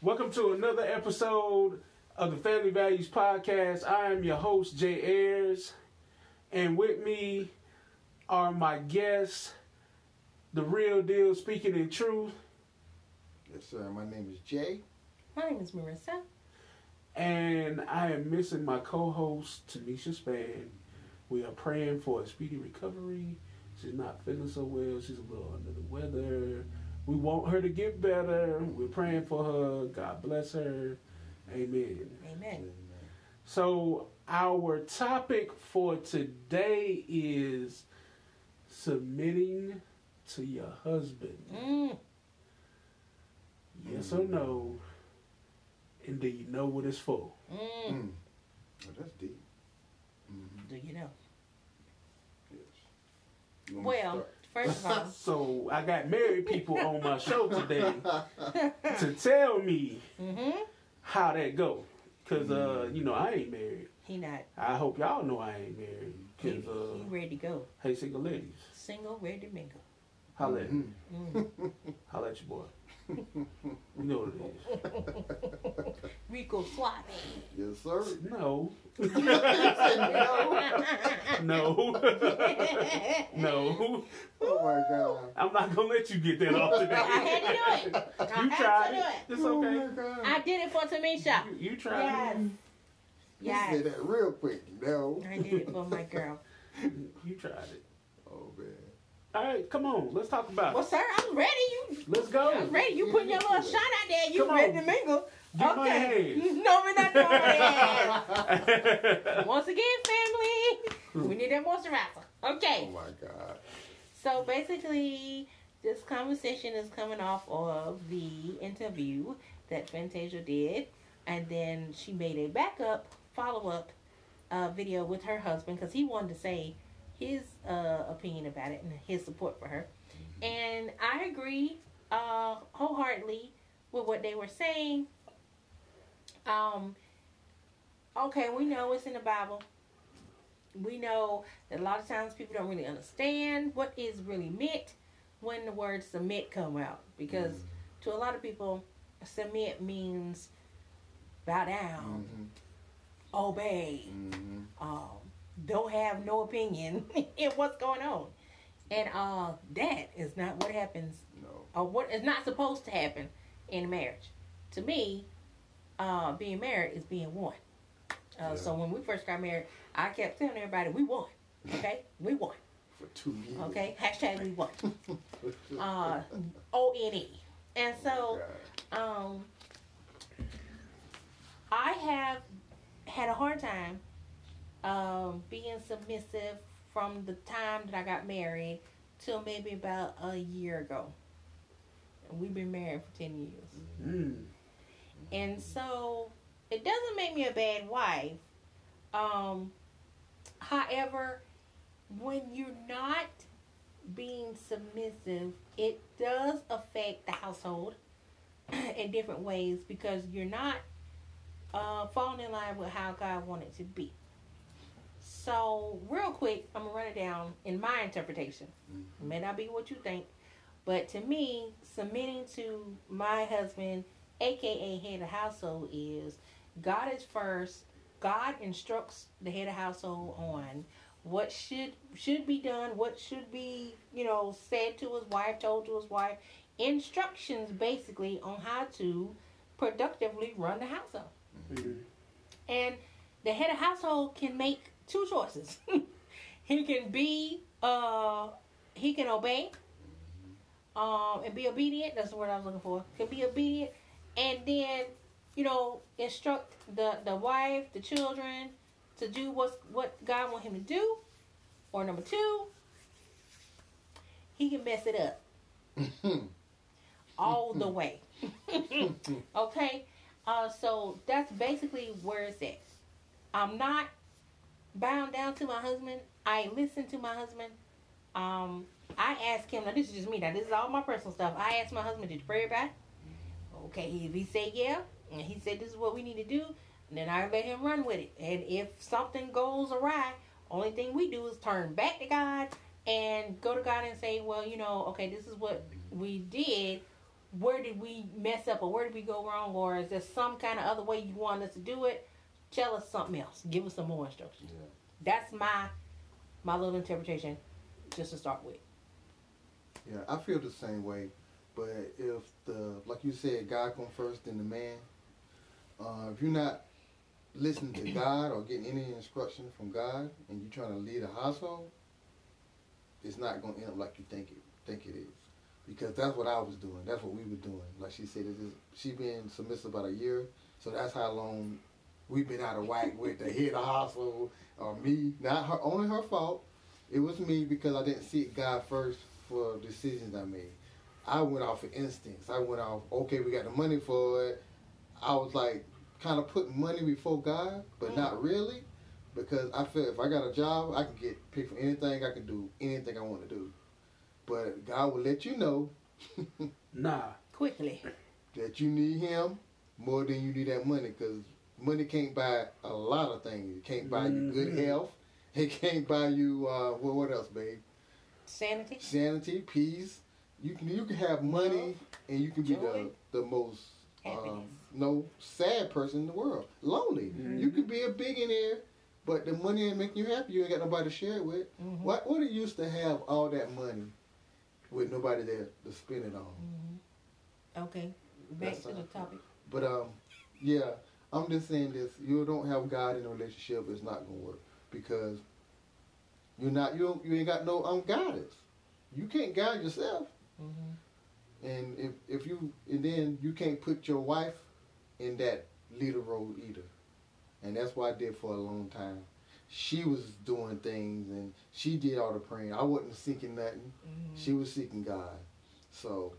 Welcome to another episode of the Family Values Podcast. I am your host, Jay Ayers, and with me are my guests, the real deal, speaking in truth, Yes, sir. My name is Jay. My name is Marissa. and I am missing my co-host, Tanisha Span. We are praying for a speedy recovery. She's not feeling so well. She's a little under the weather. We want her to get better. We're praying for her. God bless her. Amen. Amen. So our topic for today is submitting to your husband. Mm. Yes or no? And do you know what it's for? Mm. Mm. Oh, that's deep. Mhm. Do you know? Yes. You want me to Well, start? first of all, So I got married people on my show today to tell me mm-hmm. how that go. Cause uh, you know I ain't married. He not. I hope y'all know I ain't married. He, uh, he ready to go. hey single ladies, Single, ready to mingle. holla at me. Mhm. Mm. Holla at your boy. You know what it is. Rico Suave. Yes, sir. No. no. No. no. Oh my God. I'm not gonna let you get that off today. I today. had to do it. I You had tried to do it. it. It's Oh okay. my God. I did it for Tamisha. You, you tried Yes. You Yes. said that real quick. No. I did it for my girl. You tried it. Oh man. All right, come on. Let's talk about it. Well, sir, I'm ready. You, Let's go. I'm ready. You putting your little shot out there. You Come ready on. to mingle? Get my okay. hands. No, we're not doing that. Once again, family, we need that moisturizer. Okay. Oh my God. So basically, this conversation is coming off of the interview that Fantasia did, and then she made a backup follow up uh, video with her husband because he wanted to say his uh, opinion about it and his support for her. And I agree uh, wholeheartedly with what they were saying. Um, okay, we know it's in the Bible. We know that a lot of times people don't really understand what is really meant when the word submit come out because to a lot of people submit means bow down Mhm. Obey Mhm. um, don't have no opinion in what's going on. And uh, that is not what happens No. or what is not supposed to happen in marriage. To me uh, being married is being one. Uh, Yeah. so when we first got married i kept telling everybody we won. Okay? We won. For two years. okay? Hashtag we won. Uh, o-n-e and so God. um, I have had a hard time um, being submissive from the time that I got married till maybe about a year ago. And we've been married for 10 years. Mm. And so it doesn't make me a bad wife. Um, however, when you're not being submissive, it does affect the household in different ways because you're not uh, falling in line with how God wanted to be. So, real quick, I'm gonna run it down in my interpretation. It may not be what you think, but to me, submitting to my husband, aka head of household, is God is first. God instructs the head of household on what should should be done, what should be, you know, said to his wife, told to his wife, instructions basically on how to productively run the household. Mm. And the head of household can make two choices. he can be uh he can obey um and be obedient, that's the word I was looking for. Can be obedient and then, you know, instruct the the wife, the children to do what's what God want him to do. Or number two, he can mess it up all the way. okay? Uh, so that's basically where it's at. I'm not bound down to my husband. I listen to my husband. Um, I ask him. Now this is just me. Now this is all my personal stuff. I ask my husband, "Did you pray about?" it?" Okay, if he say yeah, and he said this is what we need to do, then I let him run with it. And if something goes awry, only thing we do is turn back to God and go to God and say, well, you know, okay, this is what we did. Where did we mess up, or where did we go wrong, or is there some kind of other way you want us to do it? Tell us something else. Give us some more instructions. Yeah. That's my my little interpretation, just to start with. Yeah, I feel the same way. But if the like you said, God come first, then the man. Uh, if you're not listening to God or getting any instruction from God, and you're trying to lead a household, it's not going to end up like you think it think it is. Because that's what I was doing. That's what we were doing. Like she said, it is, she been submissive about a year, so that's how long we've been out of whack with the head of household or me. Not her, only her fault. It was me because I didn't seek God first for decisions I made. I went off of instincts. I went off, okay, we got the money for it. I was like, kind of putting money before God, but not mm. really, because I feel if I got a job, I can get paid for anything. I can do anything I want to do. But God will let you know Nah. Quickly. that you need Him more than you need that money, because money can't buy a lot of things. It can't buy you good Mhm. health. It can't buy you uh, what, what else, babe? Sanity. sanity, peace. You can you can have money and you can be Joy. the the most um, no sad person in the world. Lonely. You Mhm. could be a billionaire, but the money ain't making you happy. You ain't got nobody to share it with. Mhm. What what it used to have all that money with nobody there to spend it on. Mhm. Okay. Back That's to the topic. But um, yeah, I'm just saying this. You don't have God in a relationship, it's not gonna work because you're not you don't, you ain't got no um guidance. You can't guide yourself. hmm And if if you and then you can't put your wife in that leader role either. And that's what I did for a long time. She was doing things and she did all the praying. I wasn't seeking nothing. hmm She was seeking God. So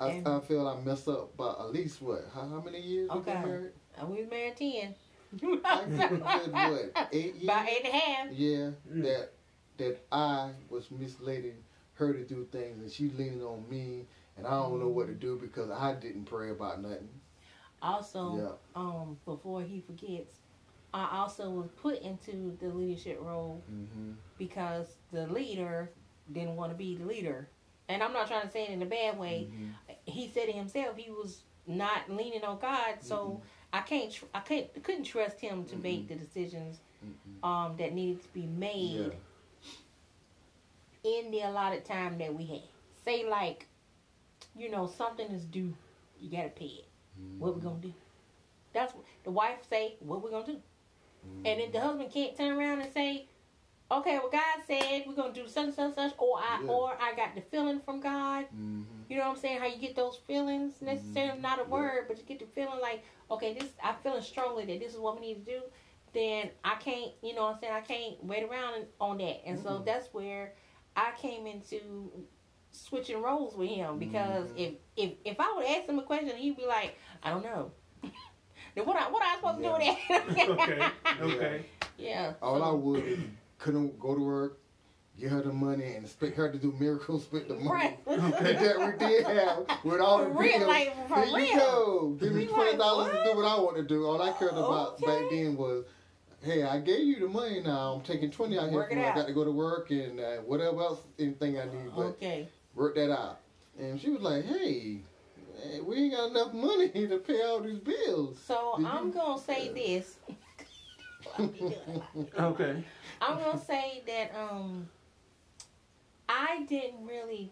I, And- I feel I messed up by at least what? How, how many years we Okay. been married? And we was married ten. I think we did what? Eight years? About eight and a half. Yeah, Mm. that that I was misleading her to do things, and she leaning on me, and I don't know what to do because I didn't pray about nothing. Also, Yeah. um, before he forgets, I also was put into the leadership role Mm-hmm. because the leader didn't want to be the leader. And I'm not trying to say it in a bad way. Mm-hmm. He said it himself. He was not leaning on God, so Mm-hmm. I can't. Tr- I can't. Couldn't trust him to make the decisions Mm-hmm. um, that needed to be made Yeah. in the allotted time that we had. Say like, you know, something is due. You gotta pay it. What we gonna do? That's what the wife say. What we gonna do? And if the husband can't turn around and say, "Okay, well, God said we're gonna do such and such, such," or I Yeah. or I got the feeling from God. Mm-hmm. You know what I'm saying? How you get those feelings? Necessarily Mhm. not a Yeah. word, but you get the feeling like, okay, this I feeling strongly that this is what we need to do. Then I can't, you know what I'm saying? I can't wait around on that. And so Mhm. that's where I came into switching roles with him because Mhm. if if if I would ask him a question, he'd be like, I don't know. then what I what I supposed to do with that? okay. Okay. yeah. All so- I would is couldn't go to work, give her the money, and expect her to do miracles with the money Right. that we did have with all the For real, bills. like, for Here you real. go. Give me We twenty like, dollars to do what I want to do. All I cared about back then was, hey, I gave you the money. Now I'm taking twenty out here. Work for it I got to go to work and uh, whatever else, anything I need. But Okay. work that out. And she was like, hey, eh, we ain't got enough money to pay all these bills. So Did I'm you- gonna say this. I'll be doing a lot. Okay. I'm gonna say that um I didn't really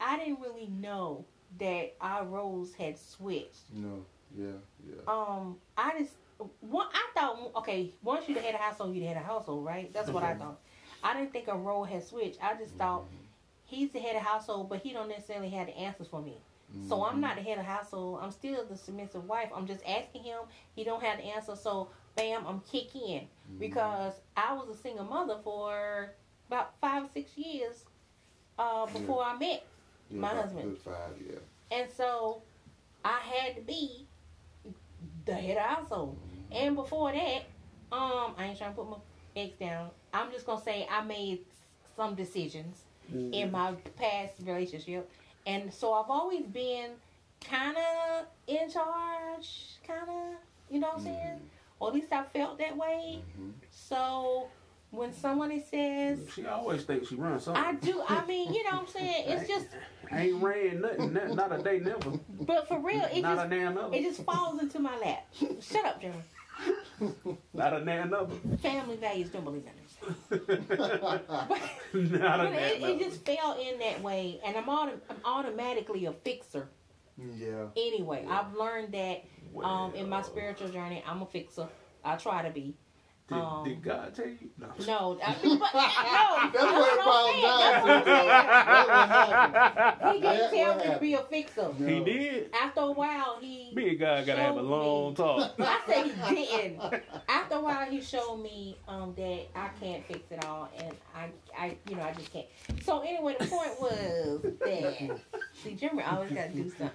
I didn't really know that our roles had switched. No, yeah, yeah. Um I just one I thought okay, once you had a household, you had a household, right? That's what I thought. I didn't think a role had switched. I just thought he's the head of household, but he don't necessarily have the answers for me. So I'm not the head of household. I'm still the submissive wife. I'm just asking him. He don't have the answer. So bam, I'm kick in Mm-hmm. because I was a single mother for about five or six years uh, before I met, Yeah, my husband. Five, yeah. and so I had to be the head of household. Mm-hmm. And before that, um, I ain't trying to put my ex down. I'm just gonna say I made some decisions Mm-hmm. in my past relationship, and so I've always been kind of in charge, kind of, you know what I'm saying? Or at least I felt that way. Mhm. So when somebody says, She always thinks she runs something. I do, I mean, you know what I'm saying? It's just, I ain't ran nothing, not, not a day never, but for real, it not just a damn it just falls into my lap. Shut up, Jeremy. Not a nan another, Family values don't believe in this. not a But damn it, another. it just fell in that way, and I'm, auto, I'm automatically a fixer Yeah. anyway. Yeah. I've learned that um, in my Well, spiritual journey, I'm a fixer. I try to be. Did, um, did God tell you? No. No, I mean, but, no, That's what it what I'm down saying. to. That's what I'm That's what happened. saying. He didn't That's tell me to be a fixer. No. He did. After a while, he. Me and God gotta have a long me- talk. I say he didn't. After a while, he showed me um, that I can't fix it all, and I, I, you know, I just can't. So anyway, the point was that see, Jimmy always got to do something.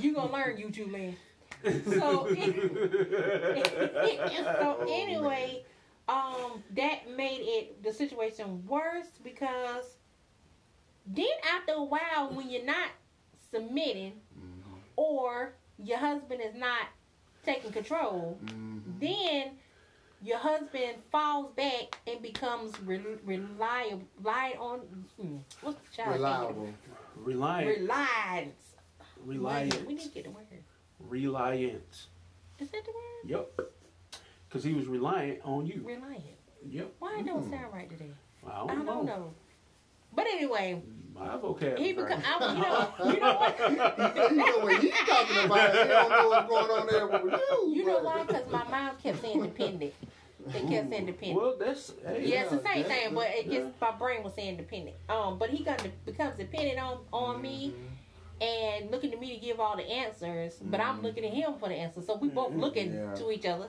You gonna learn, you two, Lynn. So, so anyway, um, that made it the situation worse because then after a while, when you're not submitting Mhm. or your husband is not taking control, Mhm. then your husband falls back and becomes re- reliable, rely on mm, what's the child Reliable. Reliant, Reliance. We reliant, need to get the word. Reliant. Is that the word? Yep. Because he was reliant on you. Reliant. Yep. Why it don't Mm. sound right today? I I don't, don't know. know. But anyway, My vocabulary. he become. I, you know. You know what? you know what he's talking about. He don't know what's going on there with you. You know why? Because my mom kept saying dependent. They kept saying dependent. Well, that's hey, Yeah, it's the same thing, but it just my brain was saying dependent. Um, but he got becomes dependent on on me Mhm. And looking to me to give all the answers, but I'm Mhm. looking at him for the answers. So we both Mhm. looking Yeah. to each other.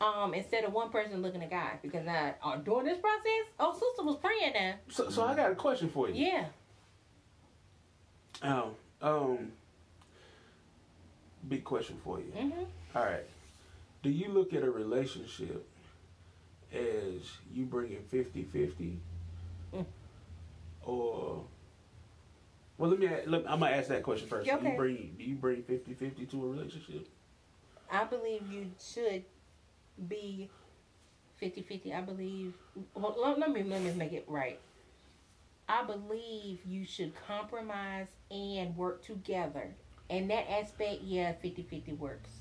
Um, instead of one person looking at God, because I uh, during this process, oh sister was praying now. So, so I got a question for you. Yeah. Um, um, big question for you. hmm All right. Do you look at a relationship as you bringing 50 50? Mm. Or, well, let me, let, I'm going to ask that question first. Yeah, Do you bring, do you bring 50 50 to a relationship? I believe you should be 50-50. I believe. Well, let, let me let me make it right. I believe you should compromise and work together. And that aspect, yeah, 50-50 works.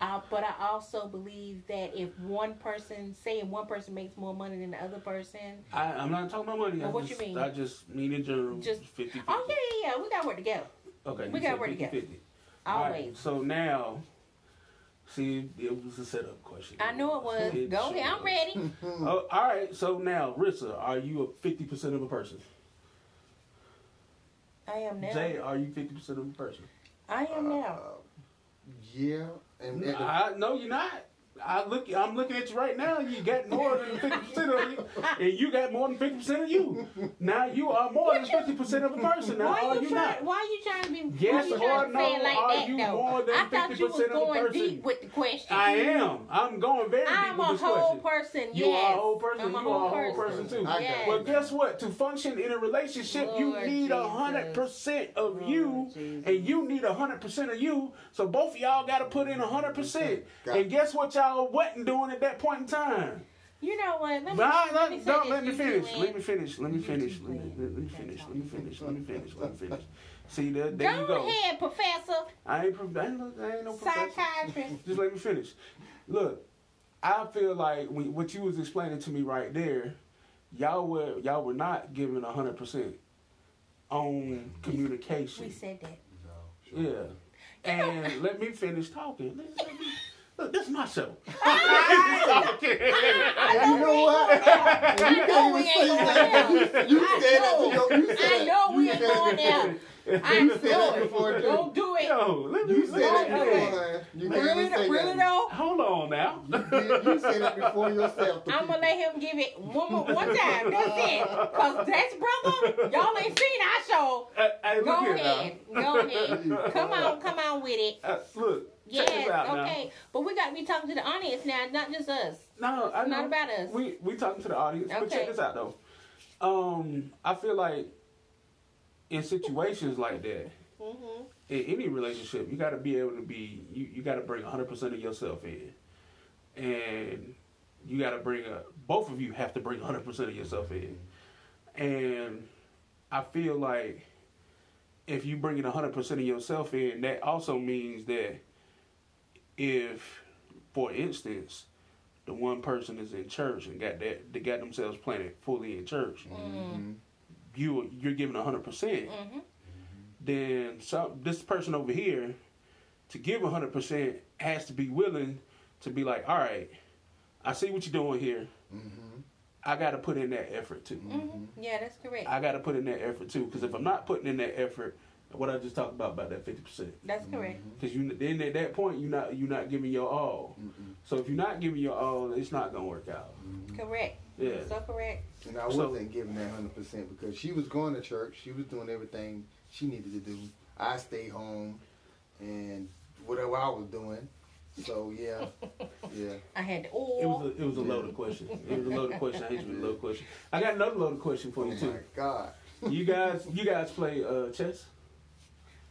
Uh, but I also believe that if one person, say if one person makes more money than the other person, I, I'm not talking about money. I Well, what just, you mean? I just mean in general, Just- 50 50. oh yeah, yeah, yeah, we gotta work together. Okay, we gotta said work together. 50. All right, Always. so now, see, it was a setup question. I knew it was. It Go ahead, I'm ready. Oh, all right, so now, Rissa, are you a 50% of a person? I am now. Jay, are you 50% of a person? I am now. Uh, yeah, and the- I, no, you're not. I look. I'm looking at you right now. You got more than fifty percent of you, and you got more than fifty percent of you. Now you are more than fifty percent of a person. Now Why are you you trying? not? Why are you trying to be? Yes or no, say it like are that, you though? more than I thought you was 50% of a going person? deep with the question. I am. I'm going very deep I'm with a whole question. person. You yes. are a whole person. I'm a you whole are a whole person. person too. Yes. Well, guess what? To function in a relationship, you need a hundred percent of Lord you, Jesus. and you need a hundred percent of you. So both of y'all got to put in a hundred percent. And guess what y'all wasn't doing at that point in time? You know what? Let me, I, let let, me don't let me finish. Let me finish. Let me finish. Let me, win. let me finish. Let me finish. Let me finish. Let me finish. See there, there you Go go. ahead, Professor I ain't. I ain't, no- I ain't no professor. Psychiatrist. Just let me finish. Look, I feel like when, what you was explaining to me right there, y'all were y'all were not giving hundred percent on communication. We said that. No, sure. Yeah, and let me finish talking. Let Look, this is my show. You know what? You know can't we even ain't say going that. there. You, you I said that to know. your. You I said, know we ain't said- going there. I'm You said that before, sorry. Don't do it. Yo, let me You say said that. that Hey, before. You Really, say really that. though? hold on now. You, did- you said that before yourself. I'm gonna let him give it one more one time. That's it. Cause that's brother. Y'all ain't seen our show. Hey, hey, Go here ahead. Go ahead. Come on, come on with it. Uh, look, check Yes, okay. But we got to be talking to the audience now, not just us. No, I It's know. not about us. We we talking to the audience, but check this out though. Um, I feel like in situations like that, hmm in any relationship, you got to be able to be. You you got to bring 100 percent of yourself in, and you got to bring a. Both of you have to bring 100 percent of yourself in, and I feel like if you bring in 100 percent of yourself in, that also means that if, for instance, the one person is in church and got that they got themselves planted fully in church, Mhm. you you're giving 100 percent hmm then some this person over here to give 100% has to be willing to be like all right i see what you're doing here Mhm. i got to put in that effort too hmm Yeah, that's correct. i got to put in that effort too because if i'm not putting in that effort what i just talked about about that 50% That's correct. because you then at that point you're not you're not giving your all Mhm. so if you're not giving your all it's not gonna work out Correct. yeah So correct. And I wasn't giving that hundred percent because she was going to church. She was doing everything she needed to do. I stayed home and whatever I was doing. So yeah, yeah. I had to. it was a, it was a loaded question it was a loaded question i hate you with a loaded question i got another loaded question for Oh you too my God, you guys you guys play uh chess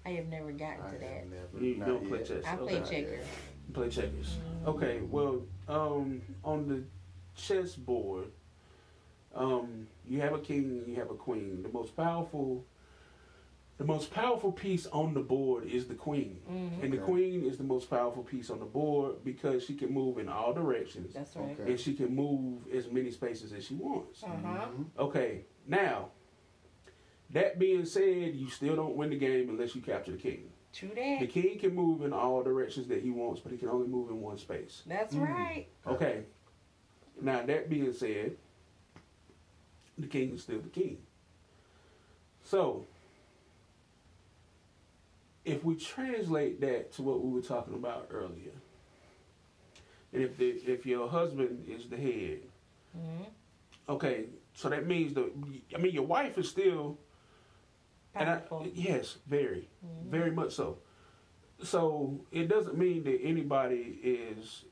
I have never gotten I to that. have never. You not don't play yet. chess. I play okay. checkers. Play checkers. Okay. Well, um, on the chessboard, um, you have a king and you have a queen. The most powerful, the most powerful piece on the board is the queen, hmm and the Okay. queen is the most powerful piece on the board because she can move in all directions That's right. Okay. and she can move as many spaces as she wants. Uh huh. Mhm. Okay. Now, that being said, you still don't win the game unless you capture the king. True The king can move in all directions that he wants, but he can only move in one space. That's Mm. right. Okay. Now that being said, the king is still the king. So, if we translate that to what we were talking about earlier, and if the, if your husband is the head, hmm okay, so that means the I mean your wife is still and I, yes, very, Mhm. very much so. So it doesn't mean that anybody is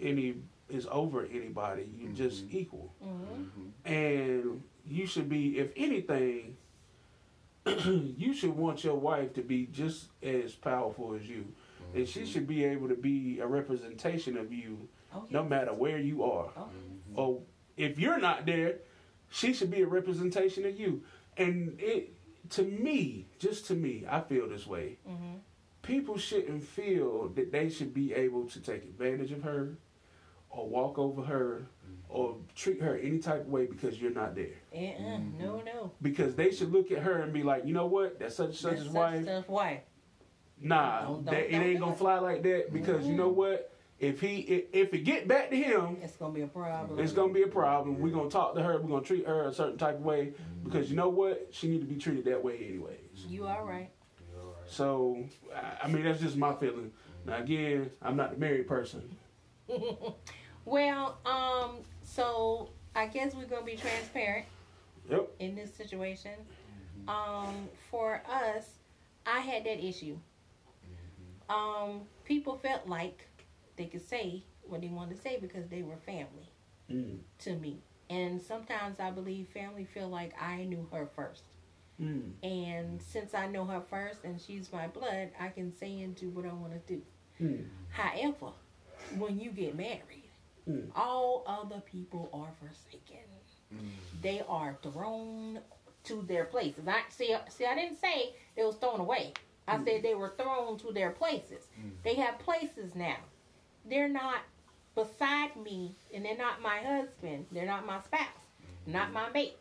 any is over anybody. You're just Mhm. equal, hmm Mhm. and you should be, if anything, you should want your wife to be just as powerful as you, and she should be able to be a representation of you, Oh, no matter where you are. Oh. Or if you're not there, she should be a representation of you. And it, to me, just to me, I feel this way. hmm People shouldn't feel that they should be able to take advantage of her, or walk over her, or treat her any type of way because you're not there. Uh-uh. Mhm. No, no. Because they should look at her and be like, you know what, that's such and such That's as wife. Such wife. Nah, Don't- don't- it don't ain't do gonna it. fly like that. Because you know what, if he if, if it get back to him, It's gonna be a problem. It's gonna be a problem. We're gonna talk to her. We're gonna treat her a certain type of way because you know what? She need to be treated that way anyways. You are right. You're all right. So, I- I mean, that's just my feeling. Now, again, I'm not the married person. Well, um, so I guess we're gonna be transparent Yep. in this situation. Um, for us, I had that issue. Um, people felt like they could say what they wanted to say because they were family Mm. to me. And sometimes I believe family feel like I knew her first. Mm. And since I know her first and she's my blood, I can say and do what I want to do. Mm. However, when you get married, Mm. all other people are forsaken. Mhm. They are thrown to their places. I see. See, I didn't say they was thrown away. I said they were thrown to their places. Mm. They have places now. They're not beside me, and they're not my husband. They're not my spouse. Not my mate.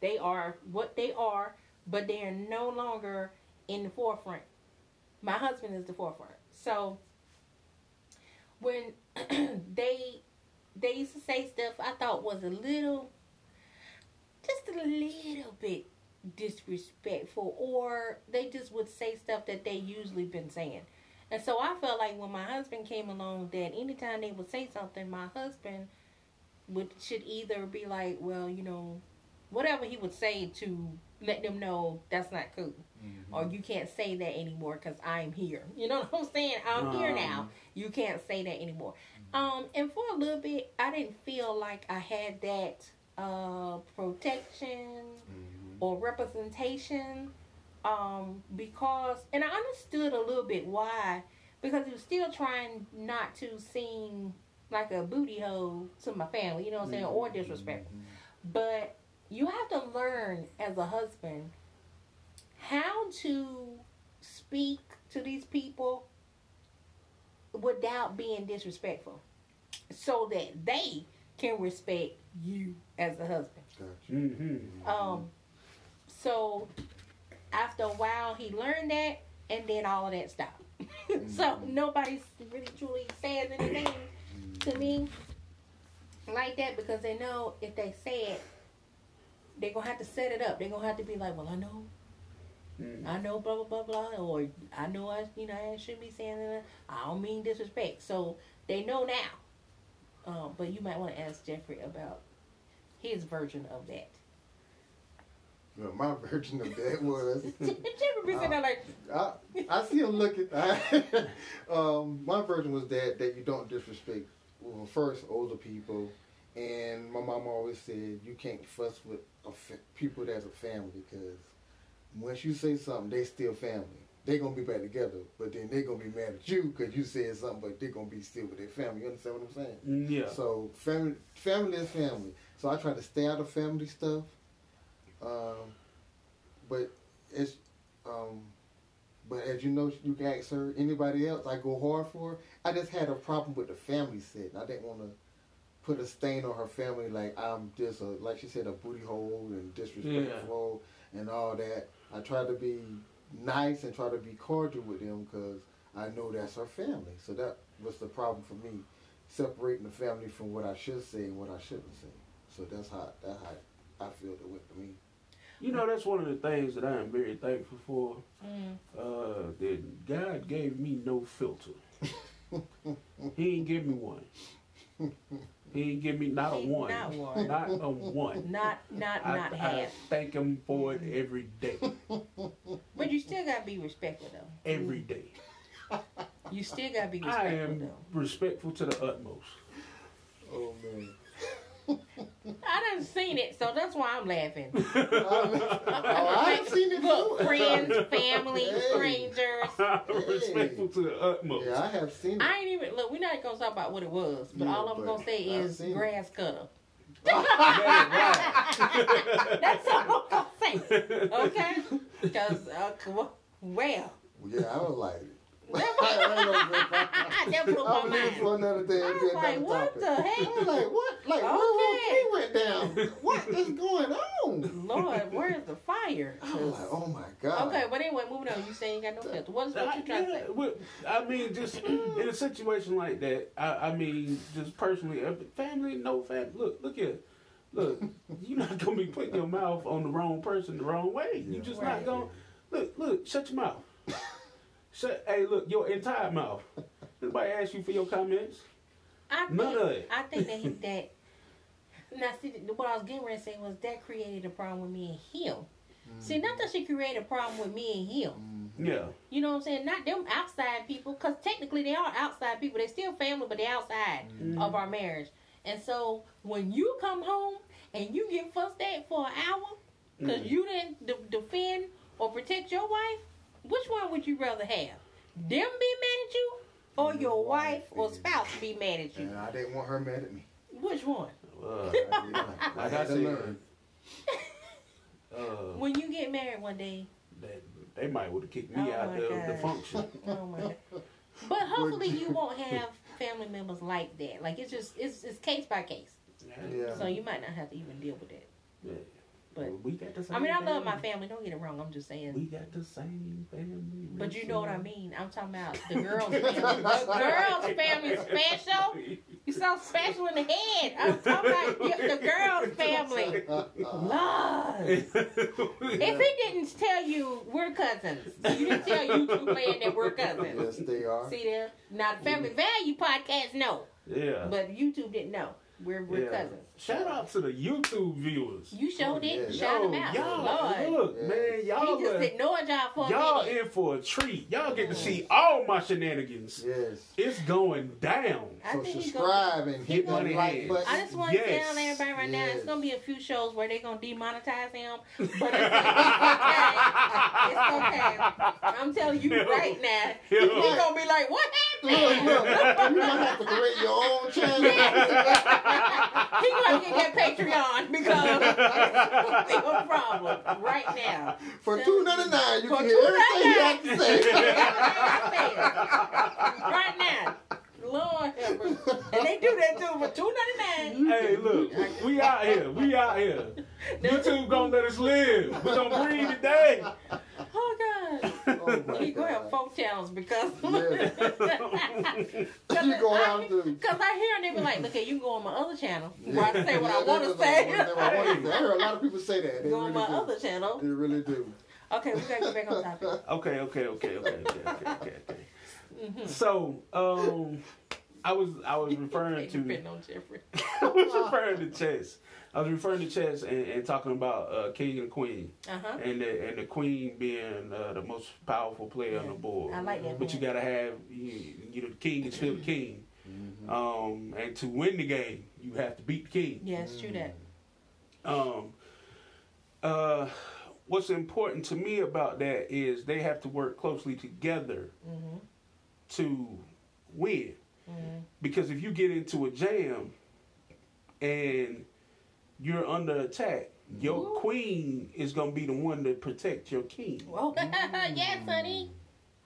They are what they are, but they are no longer in the forefront. My husband is the forefront. So when they they used to say stuff I thought was a little, just a little bit disrespectful or they just would say stuff that they usually been saying. And so I felt like when my husband came along that anytime they would say something, my husband would should either be like, well, you know, whatever he would say to let them know that's not cool Mm-hmm. or you can't say that anymore because I'm here. You know what I'm saying? I'm here now. Um, You can't say that anymore. Um, and for a little bit, I didn't feel like I had that uh, protection Mhm. or representation um, because, and I understood a little bit why because he was still trying not to seem like a booty hole to my family. You know what I'm saying? Or disrespectful. But you have to learn as a husband how to speak to these people without being disrespectful so that they can respect you as a husband. Gotcha. Mm-hmm. Um so after a while he learned that and then all of that stopped. so nobody really truly says anything to me like that because they know if they say it they're gonna have to set it up. They're gonna have to be like, Well I know Mm-hmm. I know blah blah blah blah or I know I you know I shouldn't be saying that. I don't mean disrespect. So they know now. Um, but you might want to ask Jeffrey about his version of that. Well, my version of that was Jeffrey be sitting there like, I, I see him looking. um, my version was that that you don't disrespect. Well, first older people, and my mom always said you can't fuss with a fa- people that's a family because once you say something, they still family. They gonna be back together, but then they gonna be mad at you because you said something, but they gonna be still with their family. You understand what I'm saying? Yeah. So family, family is family. So I try to stay out of family stuff. Um, but it's, um, but as you know, you can ask her. Anybody else, I go hard for. Her. I just had a problem with the family setting. I didn't want to put a stain on her family like I'm just a like she said a booty hole and disrespectful and all that. I try to be nice and try to be cordial with them because I know that's her family. So that was the problem for me, separating the family from what I should say and what I shouldn't say. So that's how that's how I feel it went for me. You know, that's one of the things that I am very thankful for. mm, Uh, that God gave me no filter. he ain't give me one. He ain't give me not a one. not one. Not a one. not not I, not I half. thank him for it every day. But you still gotta be respectful though. Every day. You still gotta be I am though. respectful to the utmost. Oh man. I done seen it, so that's why I'm laughing. oh, I've seen it Look, too. friends, family, Hey. strangers. I'm respectful to the utmost. Yeah, I have seen it. I ain't even look. We're not gonna talk about what it was, but Yeah, all I'm but gonna say is grass cutter. That's all I'm gonna say. Okay? Because uh, well, Yeah, I was like, that blew my mind. for another thing. I was like, what the I heck? was like, what? Like, Okay. went down. What is going on? Lord, where's the fire? I was like, oh my god. Okay, but anyway, moving on. You say you got no filter. What's what you trying to say? Well, I mean, just in a situation like that, I, I mean, just personally, family, no family. Look, look here. Look, you're not gonna be putting your mouth on the wrong person the wrong way. Yeah. just Right. not gonna look. Look, shut your mouth. Shut. Hey, look, your entire mouth. Anybody ask you for your comments? I think, None of it. I think that he, that now see what I was getting ready to say was that created a problem with me and him. See, not that she created a problem with me and him. Mhm. Yeah. You know what I'm saying? Not them outside people, because technically they are outside people. They're still family, but they're outside Mm-hmm. of our marriage. And so when you come home and you get fussed at for an hour because Mhm. you didn't de- defend or protect your wife, which one would you rather have? Them be mad at you, or Your your wife wife or spouse be mad at you? And I didn't want her mad at me. Which one? Uh, I, did. I Like I had to said, learn. uh, When you get married one day, that, they might would have kicked me Oh out my the, the function. oh my God. But hopefully you won't have family members like that. Like it's just it's it's case by case. Yeah. So you might not have to even deal with that. Yeah. But we got the same. I mean, I love my family. family. Don't get it wrong. I'm just saying. We got the same family. But you know what I mean. I'm talking about the girls' family. The girls' family special. You so special in the head. I'm talking about the girls' family. Love. If he didn't tell you we're cousins, you didn't tell YouTube land that we're cousins. yes, they are. See there? Now the Family Value podcast, no, yeah. but YouTube didn't know we're we're Yeah. cousins. Shout out to the YouTube viewers. You showed Oh, it. yeah. Shout Yo, them out, y'all, Lord. look, Yeah. man, y'all, He just uh, ignored y'all for y'all minute. in for a treat. Y'all get to see all my shenanigans. Yes. It's going down. I So think he's subscribe and hit gonna- that like button. I just want to Yes. tell everybody right now, it's gonna be a few shows where they're gonna demonetize him, but it's, okay. It's okay. I'm telling you Yo. right now, Yo. he's gonna be like, "What Look, happened?" look, you might have to create your own channel. he gonna get that Patreon because it's a problem right now. For Tell two you. ninety nine, can hear everything you have to say. right now. Lord have mercy. And they do that too for two ninety nine. Hey, look, we out here. We out here. YouTube gonna let us live. We gonna breathe today. Oh God. He gonna have four channels because Yeah. You gonna have to. Because I hear and they be like, look at you can go on my other channel where I say what Yeah, I want to say. what I wanna say. I heard a lot of people say that. They go on my do. other channel. They really do. Okay, we gotta get back on topic. Okay, okay, okay, okay, okay, okay, okay. okay. Mm-hmm. So, um, I was I was referring to on Jeffrey. I was referring to chess. I was referring to chess and, and talking about uh, king and queen, Uh huh. and the and the queen being uh, the most powerful player on the board. I like that. But you gotta have you, you know the king is still the king. Mm-hmm. Um, and to win the game, you have to beat the king. Yeah, true that. Um, uh, what's important to me about that is they have to work closely together Mm-hmm. to win. Mm-hmm. Because if you get into a jam and you're under attack, your Ooh. queen is gonna be the one to protect your king. Well, yes, honey.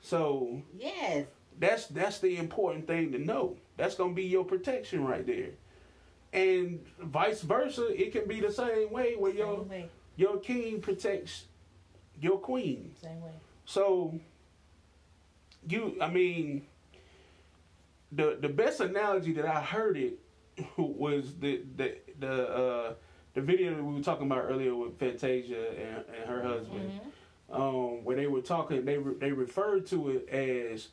So Yes. that's that's the important thing to know. That's gonna be your protection right there. And vice versa, it can be the same way where your way. your king protects your queen. Same way. So you I mean the the best analogy that I heard it was the the the uh the video that we were talking about earlier with Fantasia and, and her husband, Mm-hmm. um, where they were talking, they re, they referred to it as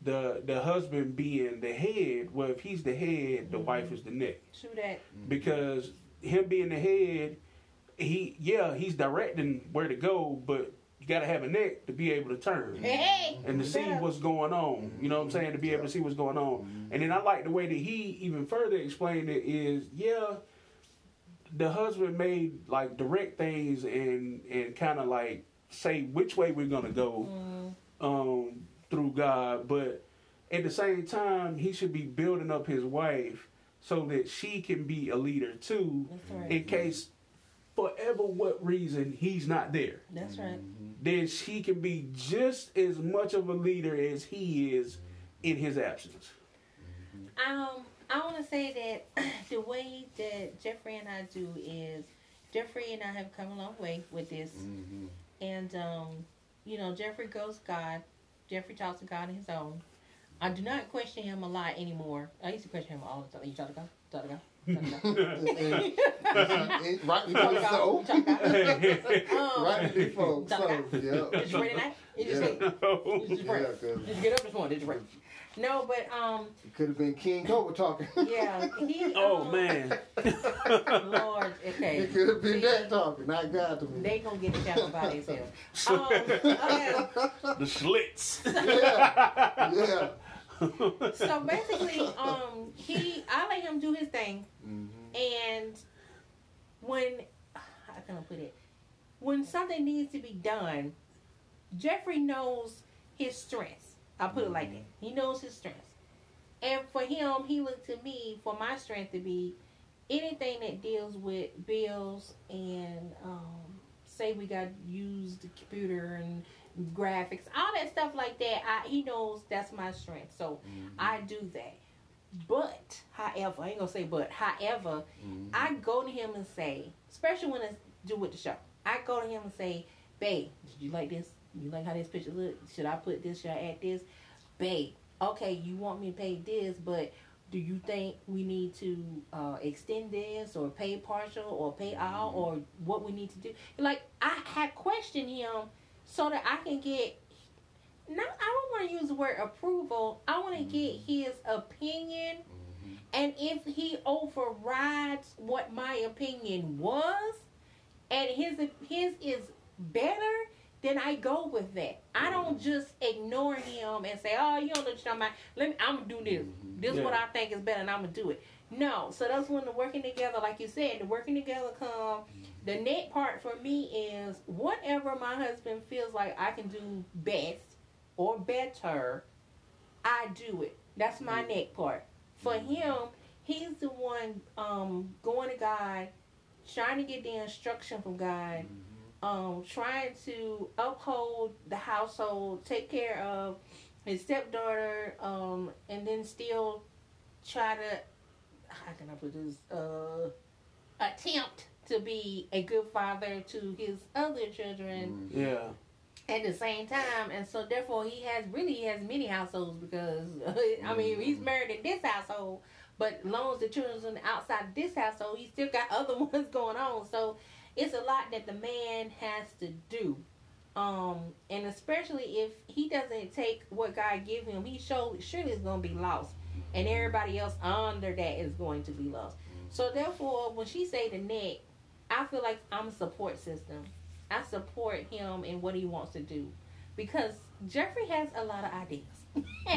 the the husband being the head. Well, if he's the head, the wife is the neck True that. because him being the head, he yeah he's directing where to go, but you got to have a neck to be able to turn Hey, hey. and to see what's going on. You know what I'm saying? To be able to see what's going on. And then I like the way that he even further explained it is, yeah, the husband made like direct things and and kind of like say which way we're gonna go Mm, um, through God, but at the same time, he should be building up his wife so that she can be a leader too, right. in case for ever what reason he's not there That's right. then she can be just as much of a leader as he is in his absence. Um, I want to say that the way that Jeffrey and I do is Jeffrey and I have come a long way with this, Mm-hmm. and um, you know, Jeffrey goes to God. Jeffrey talks to God on his own. I do not question him a lot anymore. I used to question him all the time. You talk to God? Talk to God? Talk to God? Rightly Talk to God? so. Talk to God? Rightly so. So, yeah. Did you pray tonight? Did you Yeah. sleep? Did you Yeah, Did you get up this morning? Did you pray? No, but um, it could have been King Cobra talking. yeah, he. oh um, man, Lord, okay. It could have been See, that talking, not God to me. They gonna get the chapter by themselves. Um, okay. the Schlitz. Yeah. Yeah. So basically, um, he I let him do his thing, Mm-hmm. and when I can I put it? When something needs to be done, Jeffrey knows his strengths. I'll put it like that. He knows his strengths, and for him, he looked to me for my strength to be anything that deals with bills and um, say we got used the computer and graphics, all that stuff like that. I, he knows that's my strength, so I do that. But, however, I ain't gonna say but. However, I go to him and say, especially when it's do with the show. I go to him and say, "Babe, did you like this? You like how this picture look? Should I put this? Should I add this? Babe, okay, you want me to pay this, but do you think we need to uh, extend this or pay partial or pay all mm-hmm. or what we need to do? Like I had questioned him so that I can get. No, I don't want to use the word approval. I want to mm-hmm. get his opinion, mm-hmm. and if he overrides what my opinion was, and his his is better, then I go with that. I don't mm-hmm. just ignore him and say, "Oh, you don't know what you're talking about. Let me. I'm gonna do this. Mm-hmm. This is what I think is better, and I'm gonna do it." No, so that's when the working together, like you said, the working together come. Mm-hmm. The net part for me is whatever my husband feels like I can do best or better, I do it. That's my neck part. For him, he's the one um, going to God, trying to get the instruction from God, um, trying to uphold the household, take care of his stepdaughter, um, and then still try to how can I put this uh, attempt to be a good father to his other children Yeah. at the same time, and so therefore he has really he has many households because I mean he's married in this household, but long as the children's on the outside this household, he still got other ones going on. So it's a lot that the man has to do, um, and especially if he doesn't take what God give him, he show surely is going to be lost, and everybody else under that is going to be lost. So therefore, when she say the neck, I feel like I'm a support system. I support him in what he wants to do because Jeffrey has a lot of ideas.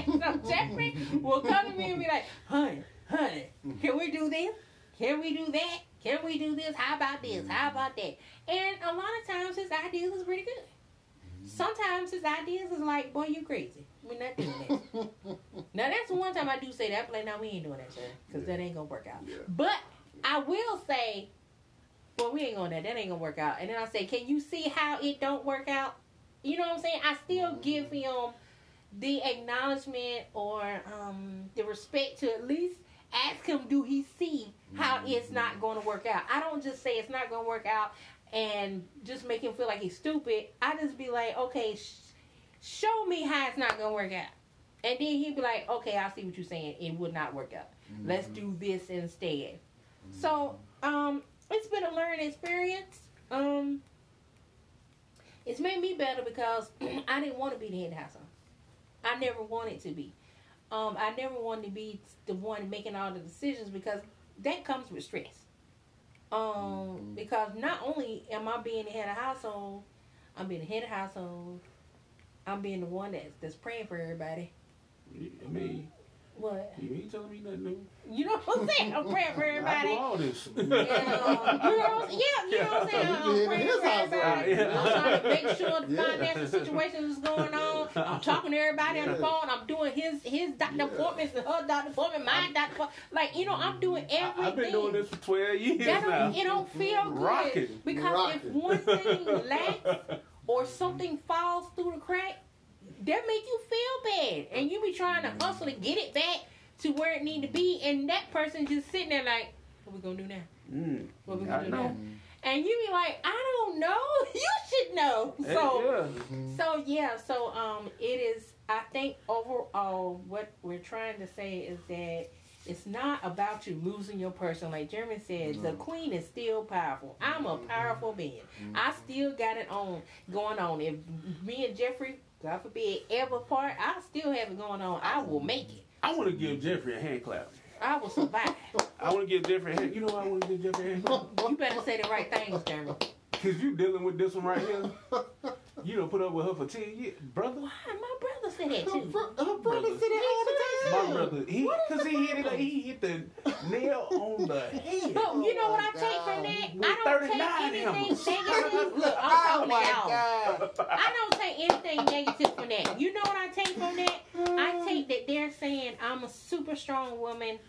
so Jeffrey will come to me and be like, honey, honey, can we do this? Can we do that? Can we do this? How about this? How mm-hmm. about that? And a lot of times his ideas is pretty good. Mm-hmm. Sometimes his ideas is like, boy, you crazy. We're not doing that. now that's one time I do say that. I'm like, no, we ain't doing that, sir, because that ain't gonna work out. Yeah. But I will say, well, we ain't gonna that. That ain't gonna work out. And then I say, can you see how it don't work out? You know what I'm saying? I still give mm-hmm. him the acknowledgement or um, the respect to at least ask him, do he see how it's not going to work out? I don't just say it's not going to work out and just make him feel like he's stupid. I just be like, okay, sh- show me how it's not going to work out. And then he'd be like, okay, I see what you're saying. It would not work out. Let's do this instead. So, um, it's been a learning experience. Um, it's made me better because I didn't want to be the head house. I never wanted to be. Um, I never wanted to be the one making all the decisions because that comes with stress. Um, Mhm. because not only am I being the head of household, I'm being the head of household. I'm being the one that's that's praying for everybody. I mean, What? you ain't telling me nothing new. You know what I'm saying? I'm praying for I do everybody. all this. Yeah, you know what I'm saying? Yeah, you know what I'm saying? I'm praying for everybody. Yeah. I'm trying to make sure the Yeah. financial situation is going on. I'm talking to everybody on the phone. I'm doing his his doctor Yeah. appointments and her doctor appointment, my doctor appointment. Like, you know, I'm doing everything. I've been doing this for 12 years That now. it don't feel good. Rocking. Because if one thing lacks or something falls through the crack, that make you feel bad. And you be trying to hustle to get it back to where it need to be, and that person just sitting there like, what we gonna do now? Mm. What we gonna do know. now? And you be like, I don't know. You should know. So yeah. so yeah, so um it is I think overall what we're trying to say is that it's not about you losing your person. Like Jeremy said, the queen is still powerful. I'm a powerful being. I still got it on going on. If me and Jeffrey, God forbid, ever part, I still have it going on. I will make it. I want to give Jeffrey a hand clap. I will survive. I want to give Jeffrey a hand. You know why I want to give Jeffrey a hand clap? You better say the right things, Jeremy. Because you dealing with this one right here. You don't put up with her for 10 years. Brother, Why? My brother said that Her, too. bro- her brother Brother. said it all the time. my brother, he, because he hit it, he hit the nail on the head. But you know what I Oh, take from that? God. I don't take anything hammers. negative. Look, I'm Oh talking my to y'all. God. I don't take anything negative from that. You know what I take from that? I take that they're saying I'm a super strong woman,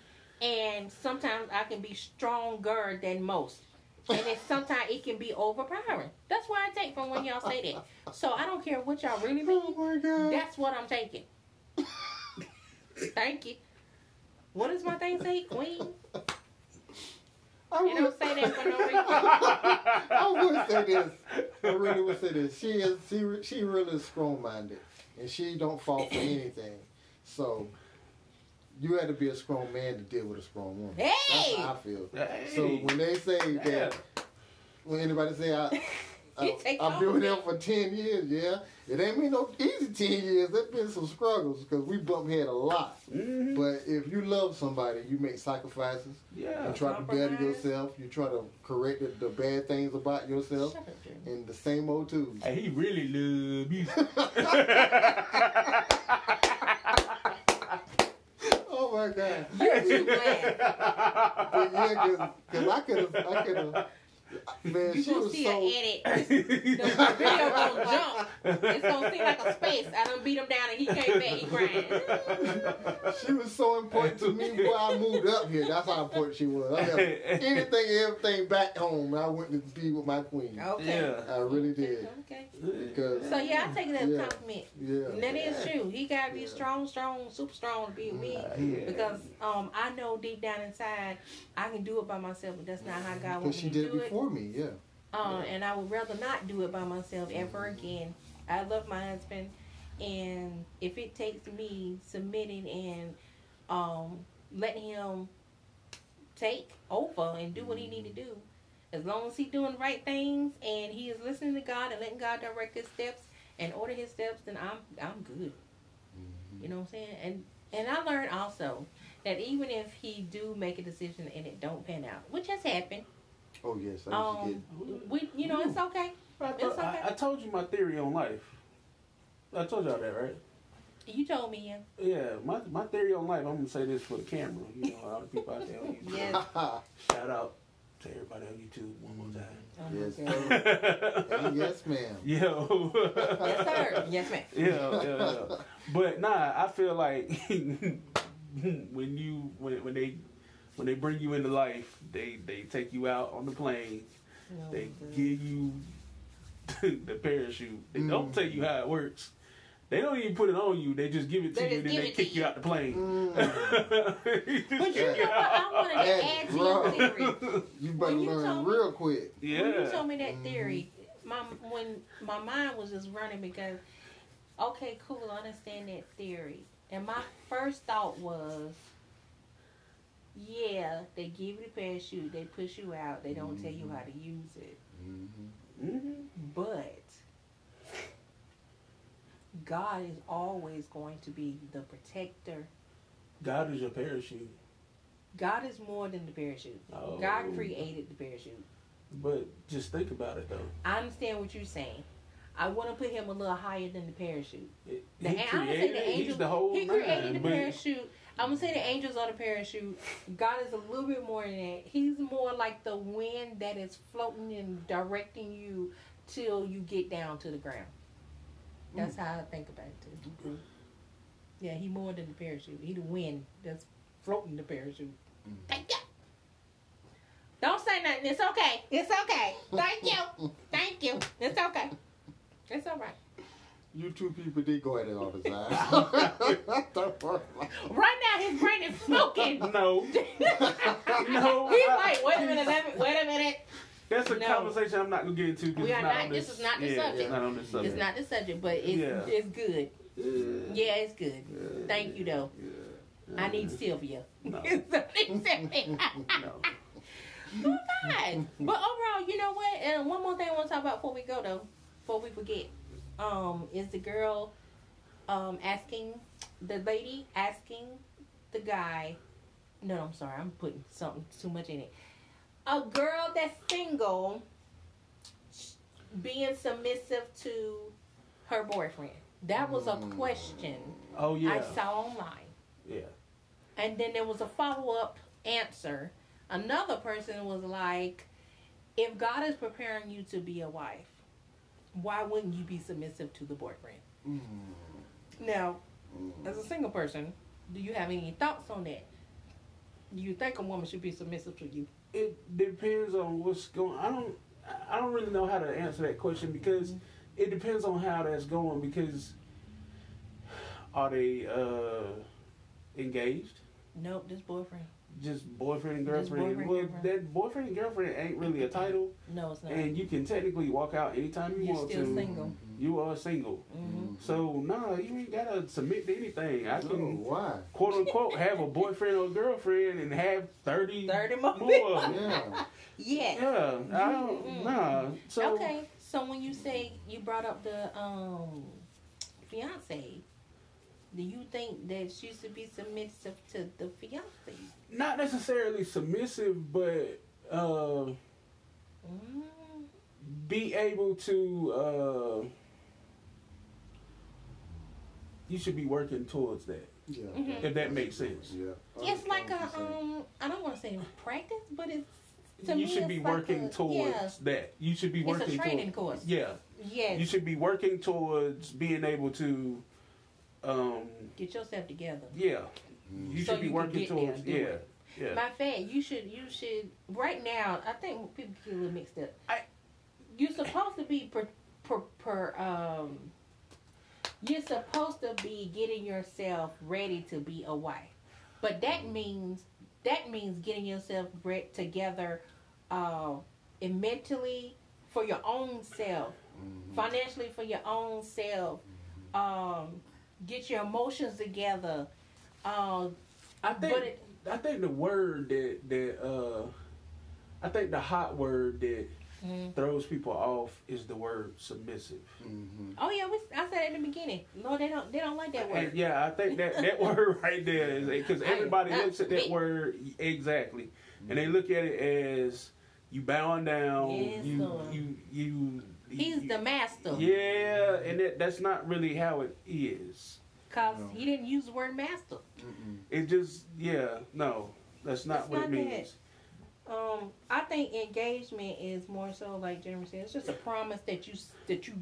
and sometimes I can be stronger than most. And then sometimes it can be overpowering. That's why I take from when y'all say that. So I don't care what y'all really Oh mean. my God. That's what I'm taking. Thank you. What does my thing say, Queen? I You don't say that for no reason. I would would say this. I really would say this. She is she she really is strong minded, and she don't fall for anything. So you had to be a strong man to deal with a strong woman. That's Hey! how I feel. Hey. So when they say Yeah. that, when anybody say I. I, I've been with over. them for ten years, yeah, it ain't been no easy ten years. There's been some struggles because we bump head a lot. Mhm. But if you love somebody, you make sacrifices. yeah. You try to better yourself. You try to correct the, the bad things about yourself. Shut. And the same old too. Hey, he really love music. my God. You're too glad. But yeah, because I could have, I could have, man, You she gonna was see so, an edit. The video gonna jump. It's gonna seem like a space. I done beat him down and he came back. He crying. she was so important to me before I moved up here. That's how important she was. I left anything, everything back home. I went to be with my queen. Okay. Yeah. I really did. Okay. Because, So yeah, I take it as a Yeah. compliment. yeah. And that is true. He gotta be Yeah. strong, strong, super strong to be with me. Yeah. Because um, I know deep down inside I can do it by myself, but that's not how God wants me to did do it before me, yeah. Uh, and I would rather not do it by myself ever again. I love my husband, and if it takes me submitting and um, letting him take over and do what he need to do, as long as he doing the right things and he is listening to God and letting God direct his steps and order his steps, then I'm I'm good. You know what I'm saying? And and I learned also that even if he do make a decision and it don't pan out, which has happened, Oh, yes. I used to um, we you know it's okay. I, It's told, okay. I, I told you my theory on life. I told y'all that, right? You told me, yeah. Yeah, my my theory on life. I'm gonna say this for the camera. You know, all the people out there on YouTube. Yes. Shout out to everybody on YouTube one more time. Oh Yes, God. sir. yes, ma'am. Yo. yes, sir. Yes, ma'am. yeah, yeah, yeah. But nah, I feel like when you when when they when they bring you into life, they they take you out on the plane. No, They good. give you the parachute. They don't Mm. tell you how it works. They don't even put it on you. They just give it to They you, and then they kick you you. out the plane. Mm. But you know what? I wanted to add to your theory. You better When you learn told me- real quick. When you told me that Mhm. theory, my when my mind was just running because, okay, cool, I understand that theory, and my first thought was, yeah, they give you the parachute, they push you out, they don't tell you how to use it, Mm-hmm. hmm but God is always going to be the protector. God is your parachute. God is more than the parachute. Oh. God created the parachute. But just think about it though. I understand what you're saying. I want to put him a little higher than the parachute. It- The, he I'm say created the it. angel. He's the whole he nine, created the but- parachute. I'm gonna say the angels are the parachute. God is a little bit more than that. He's more like the wind that is floating and directing you till you get down to the ground. That's Mm. how I think about it too. Yeah, he more than the parachute. He the wind that's floating the parachute. Mm. Thank you. Don't say nothing. It's okay. It's okay. Thank you. Thank you. It's okay. It's all right. You two people did go at it all the time. Right now, his brain is smoking. No, no. He's like, wait a minute, let me, wait a minute. That's a No. conversation I'm not gonna get into. We are not not- on this is not the yeah, subject. It's not on this subject. It's not the subject, but it's Yeah. it's good. Yeah. Yeah, it's good. Yeah. Thank you, though. Yeah. I need Sylvia. No. Somebody No. Oh, God. But overall, you know what? And one more thing I want to talk about before we go, though, before we forget, um, is the girl um asking the lady asking the guy. No, I'm sorry, I'm putting something too much in it. A girl that's single being submissive to her boyfriend. That was a Mm. question Oh yeah. I saw online. Yeah. And then there was a follow up answer. Another person was like, if God is preparing you to be a wife, why wouldn't you be submissive to the boyfriend? Mm. Now, Mm. as a single person, do you have any thoughts on that? Do you think a woman should be submissive to you? It depends on what's going. I don't. I don't really know how to answer that question because Mhm. it depends on how that's going. Because are they uh, engaged? Nope, this boyfriend. Just boyfriend and girlfriend. boyfriend, well, girlfriend. that boyfriend and girlfriend ain't really a title, No, it's not. and you can technically walk out anytime you You're want still to. single. You are single, hmm so nah, you ain't gotta submit to anything. I No, can why? quote unquote have a boyfriend or girlfriend and have thirty, 30 more more. of them. Yeah. Yes. Yeah, I don't, Mhm. nah. So okay, so when you say you brought up the um fiance, do you think that she should be submissive to the fiance? not necessarily submissive, but uh, Mm, be able to. Uh, you should be working towards that, Yeah. Mhm. if that makes sense. Yeah. it's like a Understand what you're saying. um, I don't want to say practice, but it's to you me should be it's like working a- towards yeah. that. You should be working It's a training towards. course. Yeah, Yes, you should be working towards being able to. Um, get yourself together. yeah, Mm. you So should be you working get there towards. and Yeah, it. yeah. My fact, you should you should right now. I think people get a little mixed up. I- you're supposed to be per, per, per um. You're supposed to be getting yourself ready to be a wife, but that means that means getting yourself re- together, uh, and mentally for your own self, Mhm. financially for your own self. Um, get your emotions together. Um, I think but it, I think the word that that uh, I think the hot word that mm. throws people off is the word submissive. Mhm. Oh yeah, we, I said in the beginning. No, they don't. They don't like that And word. yeah, I think that that word right there is because everybody that's looks at that me. word exactly, and they look at it as you bowing down. Yes, you, Lord. you you He's the master. Yeah, and that, that's not really how it is. Cause No. he didn't use the word master. Mm-mm. It just yeah, no, that's not It's what not it means. Um, I think engagement is more so like Jeremy said. It's just a promise that you that you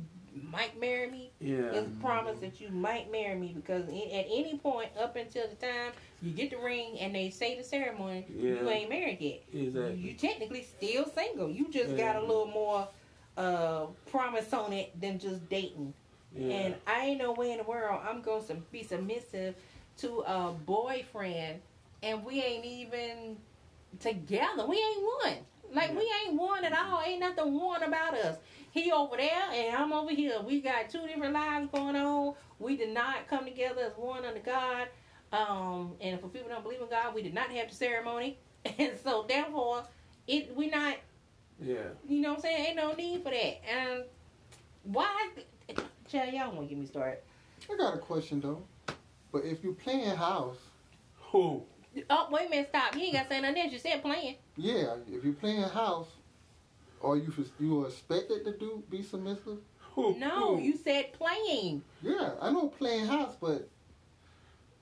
might marry me. Yeah, It's a promise that you might marry me because i- at any point up until the time you get the ring and they say the ceremony, you ain't married yet. exactly. You technically still single. You just Yeah. got a little more uh promise on it than just dating. Yeah. And I ain't no way in the world I'm going to be submissive to a boyfriend, and we ain't even together. We ain't one. Like we ain't one at all. Ain't nothing one about us. He over there and I'm over here. We got two different lives going on. We did not come together as one under God. Um, and for people don't believe in God, we did not have the ceremony, and so therefore, it we not. Yeah. You know what I'm saying? Ain't no need for that. And why? Child, y'all want to get me started. I got a question though. But if you playing house, Who? Oh, wait a minute, stop. You ain't got to say nothing else. You said playing. yeah, if you playing house, are you you are expected to do be submissive? Who? No, Who? you said playing. Yeah, I know playing house, but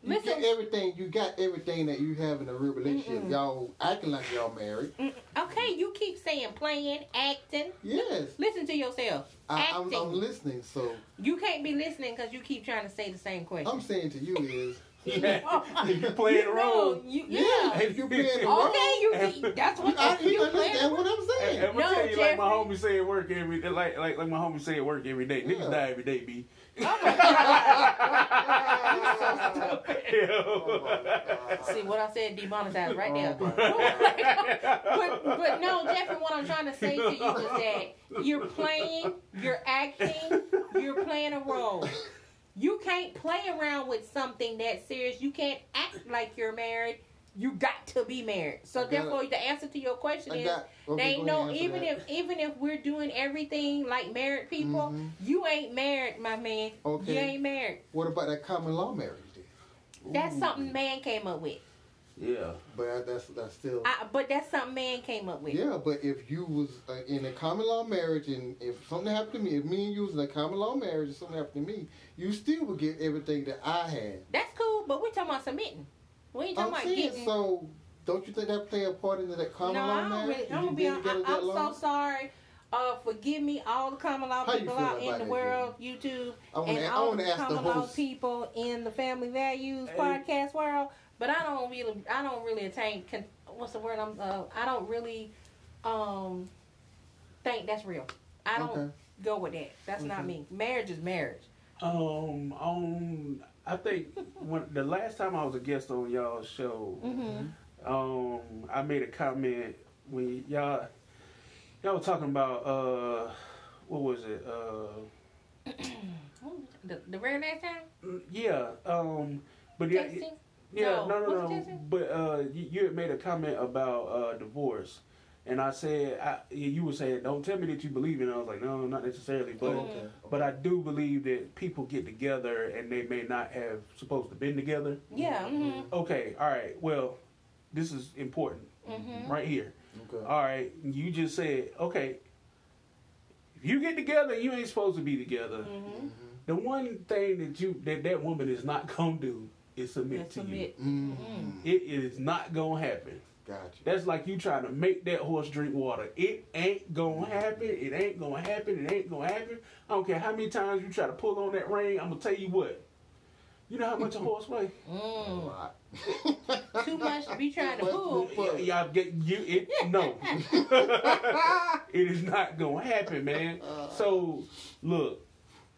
you Listen. get everything. You got everything that you have in a real relationship. Mm-mm. Y'all acting like y'all married. Okay, you keep saying playing, acting. Yes, Listen to yourself. I, I'm, Acting. I'm listening. So You can't be listening because you keep trying to say the same question. I'm saying to you is, Yeah. you playing a role. you, yeah, yeah. if you playing a role, Okay, you. That's what I, you, you you playing. understand what I'm saying. I'm gonna No, tell you like my Jeffrey. homie say at work every like like like my homie say at work every day. Niggas Yeah. die every day, B. Oh See what I said demonetized right there. Oh, but but no, Jeffrey, what I'm trying to say to you is that you're playing, you're acting, you're playing a role. You can't play around with something that serious. You can't act like you're married. You got to be married. So I got therefore, the answer to your question I is got. they okay, ain't no even that. if even if we're doing everything like married people, Mhm. you ain't married, my man. Okay. You ain't married. What about that common law marriage? Then? That's Ooh. something man came up with. Yeah. But that's that's still. I, but that's something man came up with. Yeah, but if you was uh, in a common law marriage and if something happened to me, if me and you was in a common law marriage and something happened to me, you still would get everything that I had. That's cool, but we're talking about submitting. We ain't talking I'm about saying, getting. so don't you think that play a part into that common no, law I don't marriage? really. If I'm gonna be. been On, I, that I'm so sorry. Uh, forgive me, all the common law How people out in the that, world, YouTube, I want and to. I all want the to ask the common law people in the Family Values Hey. podcast world. But I don't really. I don't really attain. Con, what's the word? I'm. Uh, I don't really. Um, think that's real. I don't Okay. go with that. That's not me. Marriage is marriage. Um. On. I think when the last time I was a guest on y'all's show, Mm-hmm. Um, I made a comment when y'all y'all were talking about uh, what was it? Uh, The, the very last time? yeah. Um, but yeah, yeah, No, no, no, no. But uh, you, you had made a comment about uh divorce, and I said, I, you were saying, don't tell me that you believe in. it. I was like, no, not necessarily, but. Mm. okay. But I do believe that people get together and they may not have supposed to been together. Yeah. Mm-hmm. Okay, all right. Well, this is important Mm-hmm. right here. Okay. All right, you just said okay. If you get together, you ain't supposed to be together. Mm-hmm. The one thing that you that that woman is not gonna do is submit to Submit. Mm-hmm. you. It is not gonna happen. Gotcha. That's like you trying to make that horse drink water. It ain't gonna happen. It ain't gonna happen. It ain't gonna happen. I don't care how many times you try to pull on that rein. I'm gonna tell you what. You know how much a horse weigh? Mm. Too much to be trying to Much pull. to- Yeah, y'all get you. It no. it is not gonna happen, man. So look,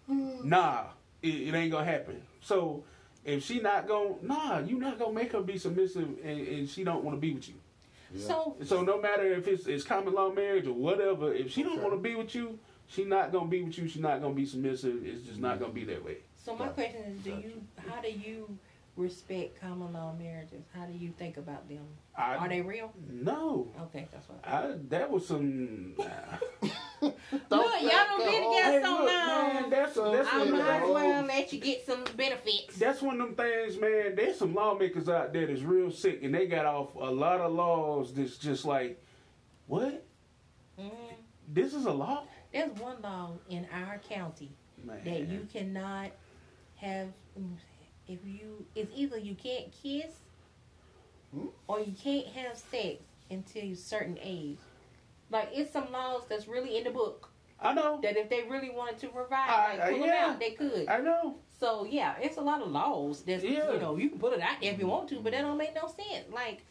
nah, it, it ain't gonna happen. So if she not gonna, nah, you not gonna make her be submissive, and, and she don't want to be with you. Yeah. So So no matter if it's, it's common law marriage or whatever, if she don't Okay. want to be with you, she not gonna be with you. She not gonna be submissive. It's just not gonna be that way. So my Gotcha. question is, do you how do you respect common law marriages? How do you think about them? I Are they real? no. Okay, that's what. I that was some. Look, y'all don't be together hey, so look, long. man, that's So that's I one of might as well let you get some benefits. That's one of them things, man. There's some lawmakers out there that's real sick, and they got off a lot of laws that's just like, what? Mhm. This is a law, There's one law in our county man. that you cannot have. If you, it's either you can't kiss Hmm? or you can't have sex until a certain age. Like it's some laws that's really in the book I know, that if they really wanted to revive, I- like I- pull them out, they could. I know. So yeah, it's a lot of laws that's Yeah. you know you can put it out there if you want to, but that don't make no sense. Like,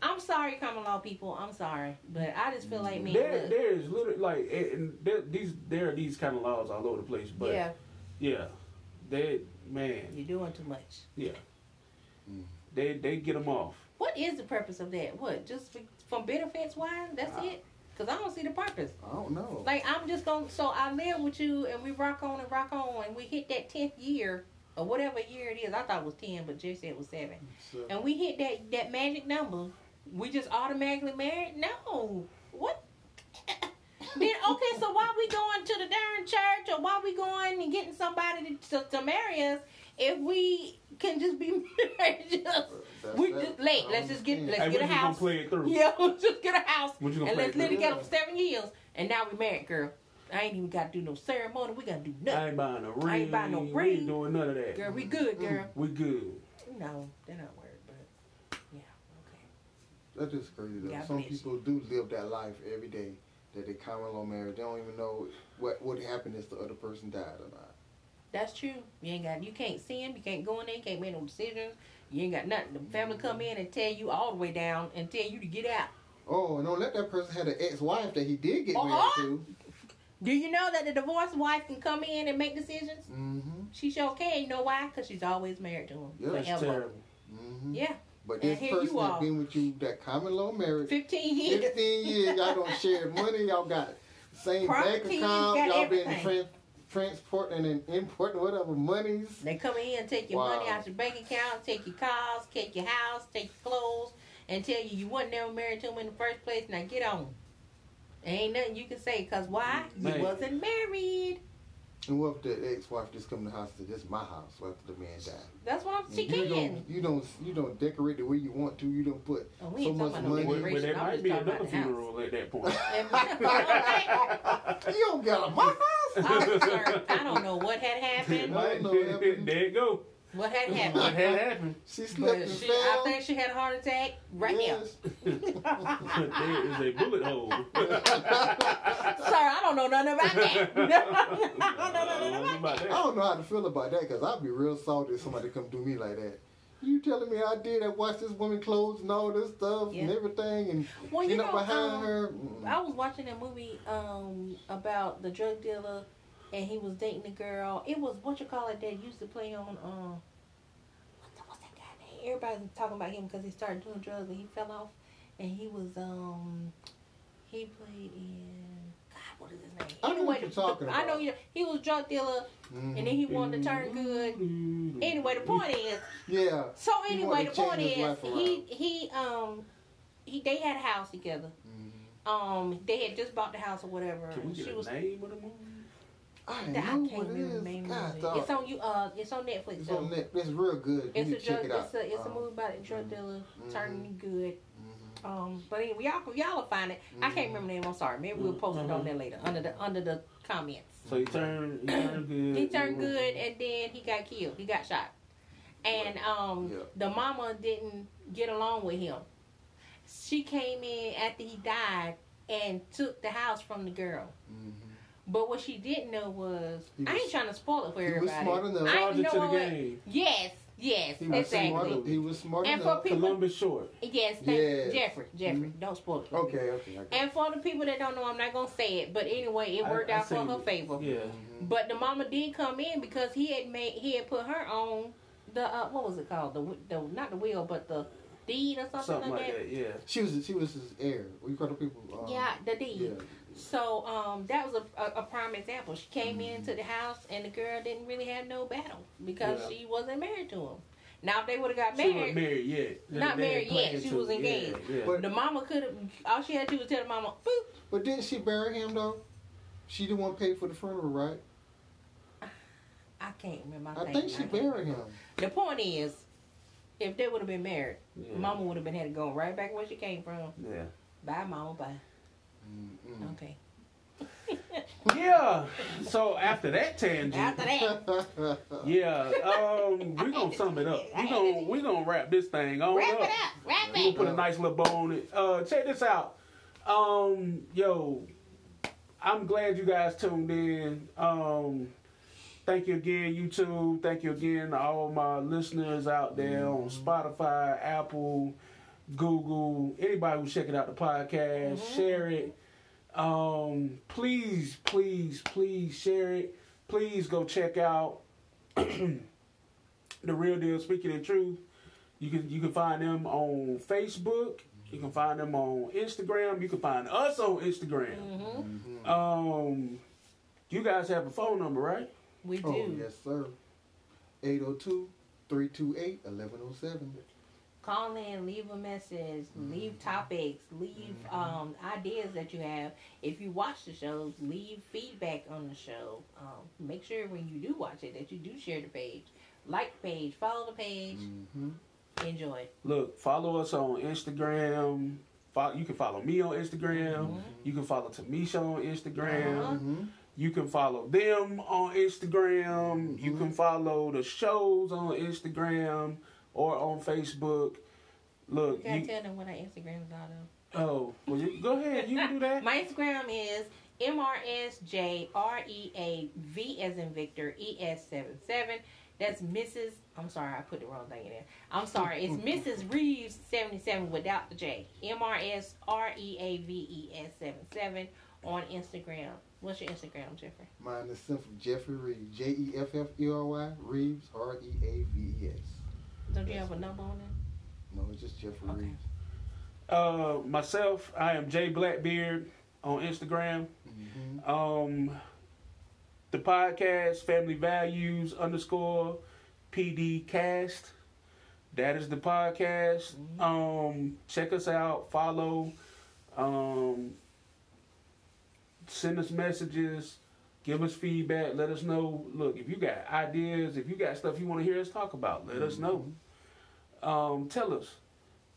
I'm sorry, common law people. I'm sorry, but I just feel like man, There, look, there is literally like, and- and there, these there are these kind of laws all over the place, but yeah, yeah, they man, you're doing too much. yeah, Mm. they they get them off. What is the purpose of that? What just for, from benefits? Why? That's Uh, it. Cause I don't see the purpose. I don't know. Like I'm just gonna. So I live with you, and we rock on and rock on, and we hit that tenth year or whatever year it is. I thought it was ten, but Jay said it was seven. So, and we hit that that magic number, we just automatically married? No. What? then okay, so why we going to the darn church or why we going and getting somebody to, to, to marry us if we can just be married? Just, we that. just late. Let's just get let's Hey, get a we just gonna house. play it through. Yeah, let's just get a house What you gonna and let's it live together for seven years. And now we're married, girl. I ain't even got to do no ceremony. We gotta do nothing. I ain't buying a ring. I ain't buying no ring. We ring. ain't doing none of that. Girl, we good, girl. We good. No, they're not worried, but yeah, okay. That's just crazy though. God Some bless you. people do live that life every day that they common law marriage. They don't even know what what happened if the other person died or not. That's true. You ain't got you can't see him, you can't go in there, you can't make no decisions. You ain't got nothing. The family come in and tell you all the way down and tell you to get out. Oh, and don't let that person have an ex-wife that he did get Uh-huh. married to. Do you know that the divorced wife can come in and make decisions? Mm-hmm. She sure can. You know why? Because she's always married to him. Yeah, That's terrible. Mm-hmm. Yeah. But this person are. that been with you, that common law marriage, 15 years. 15 years, y'all don't share money, y'all got the same bank account, y'all been everything. Trans- transporting and importing whatever monies. They come in here and take your Wow. money out your bank account, take your cars, take your house, take your clothes, and tell you you wasn't never married to him in the first place. Now get on. Ain't nothing you can say, cause why? Man. You wasn't married. And what if the ex-wife just come to the house and say, "This is my house"? After the man died, That's what I'm. She you can. don't, you don't, you don't decorate the way you want to. You don't put Oh, so much talking about no money. Well, decoration. there might be talking another about house. funeral at that point. You don't got a my house. I'm. I don't know what had happened. Might happened. there you go. What had happened? What had happened? She slipped But and she, fell. I think she had a heart attack right yes. there is a bullet hole. now. Sir, I don't know nothing about that. I don't know nothing about about I don't know how to feel about that because I'd be real salty if somebody come do me like that. You telling me I did? I watched this woman clothes and all this stuff and everything, and Well, you you know know, behind um, her. I was watching a movie um about the drug dealer, and he was dating a girl. It was what you call it that used to play on um. What's, the, what's that guy name? everybody's talking about him because he started doing drugs and he fell off, and he was um he played in God what is his name? I know what you're talking about. I know about. you. He was drug dealer, Mhm. and then he wanted to turn good. Anyway, the point is, Yeah. so anyway, the point is, he he um he they had a house together. Mhm. Um, they had just bought the house or whatever. Can we get she a was name of the movie? I I know can't what it remember the name God, of it. It's on you. Uh, it's on Netflix. It's though. on net. It's real good. It's you a check drug. it out. It's a it's a Um, movie about a drug dealer mhm. turning good. mhm. Um, but anyway, y'all y'all will find it. I can't remember the name. I'm sorry. Maybe we'll post it on Mhm. there later under the under the comments. So he turned, he turned good. He turned good, and then he got killed. He got shot, and um, Yeah. the mama didn't get along with him. She came in after he died and took the house from the girl. Mhm. But what she didn't know was, He I ain't trying to spoil it for he was everybody. smart enough. I Charge ain't it to the know it. game. Yes, yes, He was exactly. smart. He was smart And for people- Columbus Short. Yes, thank Yes. Jeffrey. Jeffrey, Mhm. don't spoil it. for me. Okay, okay. And for the people that don't know, I'm not gonna say it, but anyway, it worked I out for her it. favor. Yeah. Mhm. But the mama did come in because he had made he had put her on the uh, what was it called the the not the will but the deed or something, Something like, like that. that, yeah. She was she was his heir. We call the people. Um, Yeah, the deed. Yeah. So um, that was a, a, a prime example. She came Mhm. into the house and the girl didn't really have no battle because Yeah. she wasn't married to him. Now if they would have got She wasn't married, married yet. Not They- they married yet. She was engaged. Yeah, yeah. But- the mama could have. All she had to do was tell the mama, "Boop." But didn't she bury him though? She didn't want to pay for the funeral, right? I can't remember. I think think she I buried remember. him. The point is, if they would have been married, yeah. mama would have been had to go right back where she came from. Yeah. Bye, mama. Bye. Mm-mm. Okay. Yeah. So after that tangent, After that, yeah, um, we're gonna sum it up. We're gonna we gonna wrap this thing on wrap up. it up. Wrap We're gonna put a nice little bow on it. Uh, check this out. Um, yo, I'm glad you guys tuned in. Um, thank you again, YouTube. Thank you again to all my listeners out there on Spotify, Apple, Google, anybody who's checking out the podcast. Mhm. Share it. Um, please, please, please share it. Please go check out the real deal. Speaking in truth. You can you can find them on Facebook. You can find them on Instagram. You can find us on Instagram. hmm Mhm. Um, you guys have a phone number, right? We do. Oh, yes, sir. 802 328 1107. Call in, leave a message, leave topics, leave um, ideas that you have. If you watch the shows, leave feedback on the show. Um, make sure when you do watch it that you do share the page, like the page, follow the page, Mm-hmm. enjoy. Look, follow us on Instagram. You can follow me on Instagram. Mhm. You can follow Tamisha on Instagram. Uh-huh. Mm-hmm. You can follow them on Instagram. You Mhm. can follow the shows on Instagram or on Facebook. Look, You gotta you, tell them what our Instagram is out of. oh, well, you, go ahead. You can do that. My Instagram is MRSJREAV as in Victor ES77. That's Mrs. I'm sorry, I put the wrong thing in there. I'm sorry, it's Mrs. Reaves 77 without the J. MRSREAVES77 on Instagram. What's your Instagram, Jeffrey? Mine is simple. Jeffrey Reaves. J E F F E R Y. Reaves. R E A V E S. Don't you have a number on there? No, it's just Jeffrey Okay. Reaves. Uh, myself, I am Jay Blackbeard on Instagram. Mm-hmm. Um, the podcast Family Values underscore PD Cast. That is the podcast. Um, check us out. Follow. Um, send us messages. Give us feedback. Let us know. Look, if you got ideas, if you got stuff you want to hear us talk about, let us know. Um, tell us.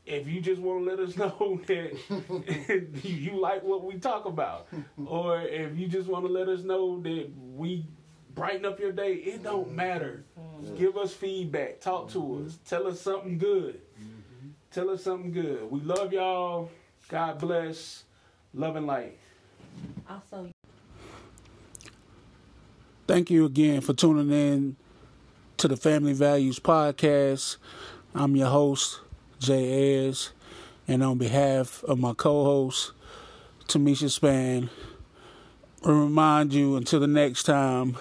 If you just want to let us know that you like what we talk about, or if you just want to let us know that we brighten up your day, it don't matter. Mm. Give us feedback. Talk to us. Tell us something good. Tell us something good. We love y'all. God bless. Love and light. Also, Thank you again for tuning in to the Family Values Podcast. I'm your host, Jay Ayers, and on behalf of my co host, Tamisha Span, I remind you until the next time,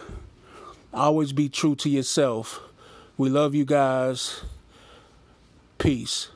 always be true to yourself. We love you guys. Peace.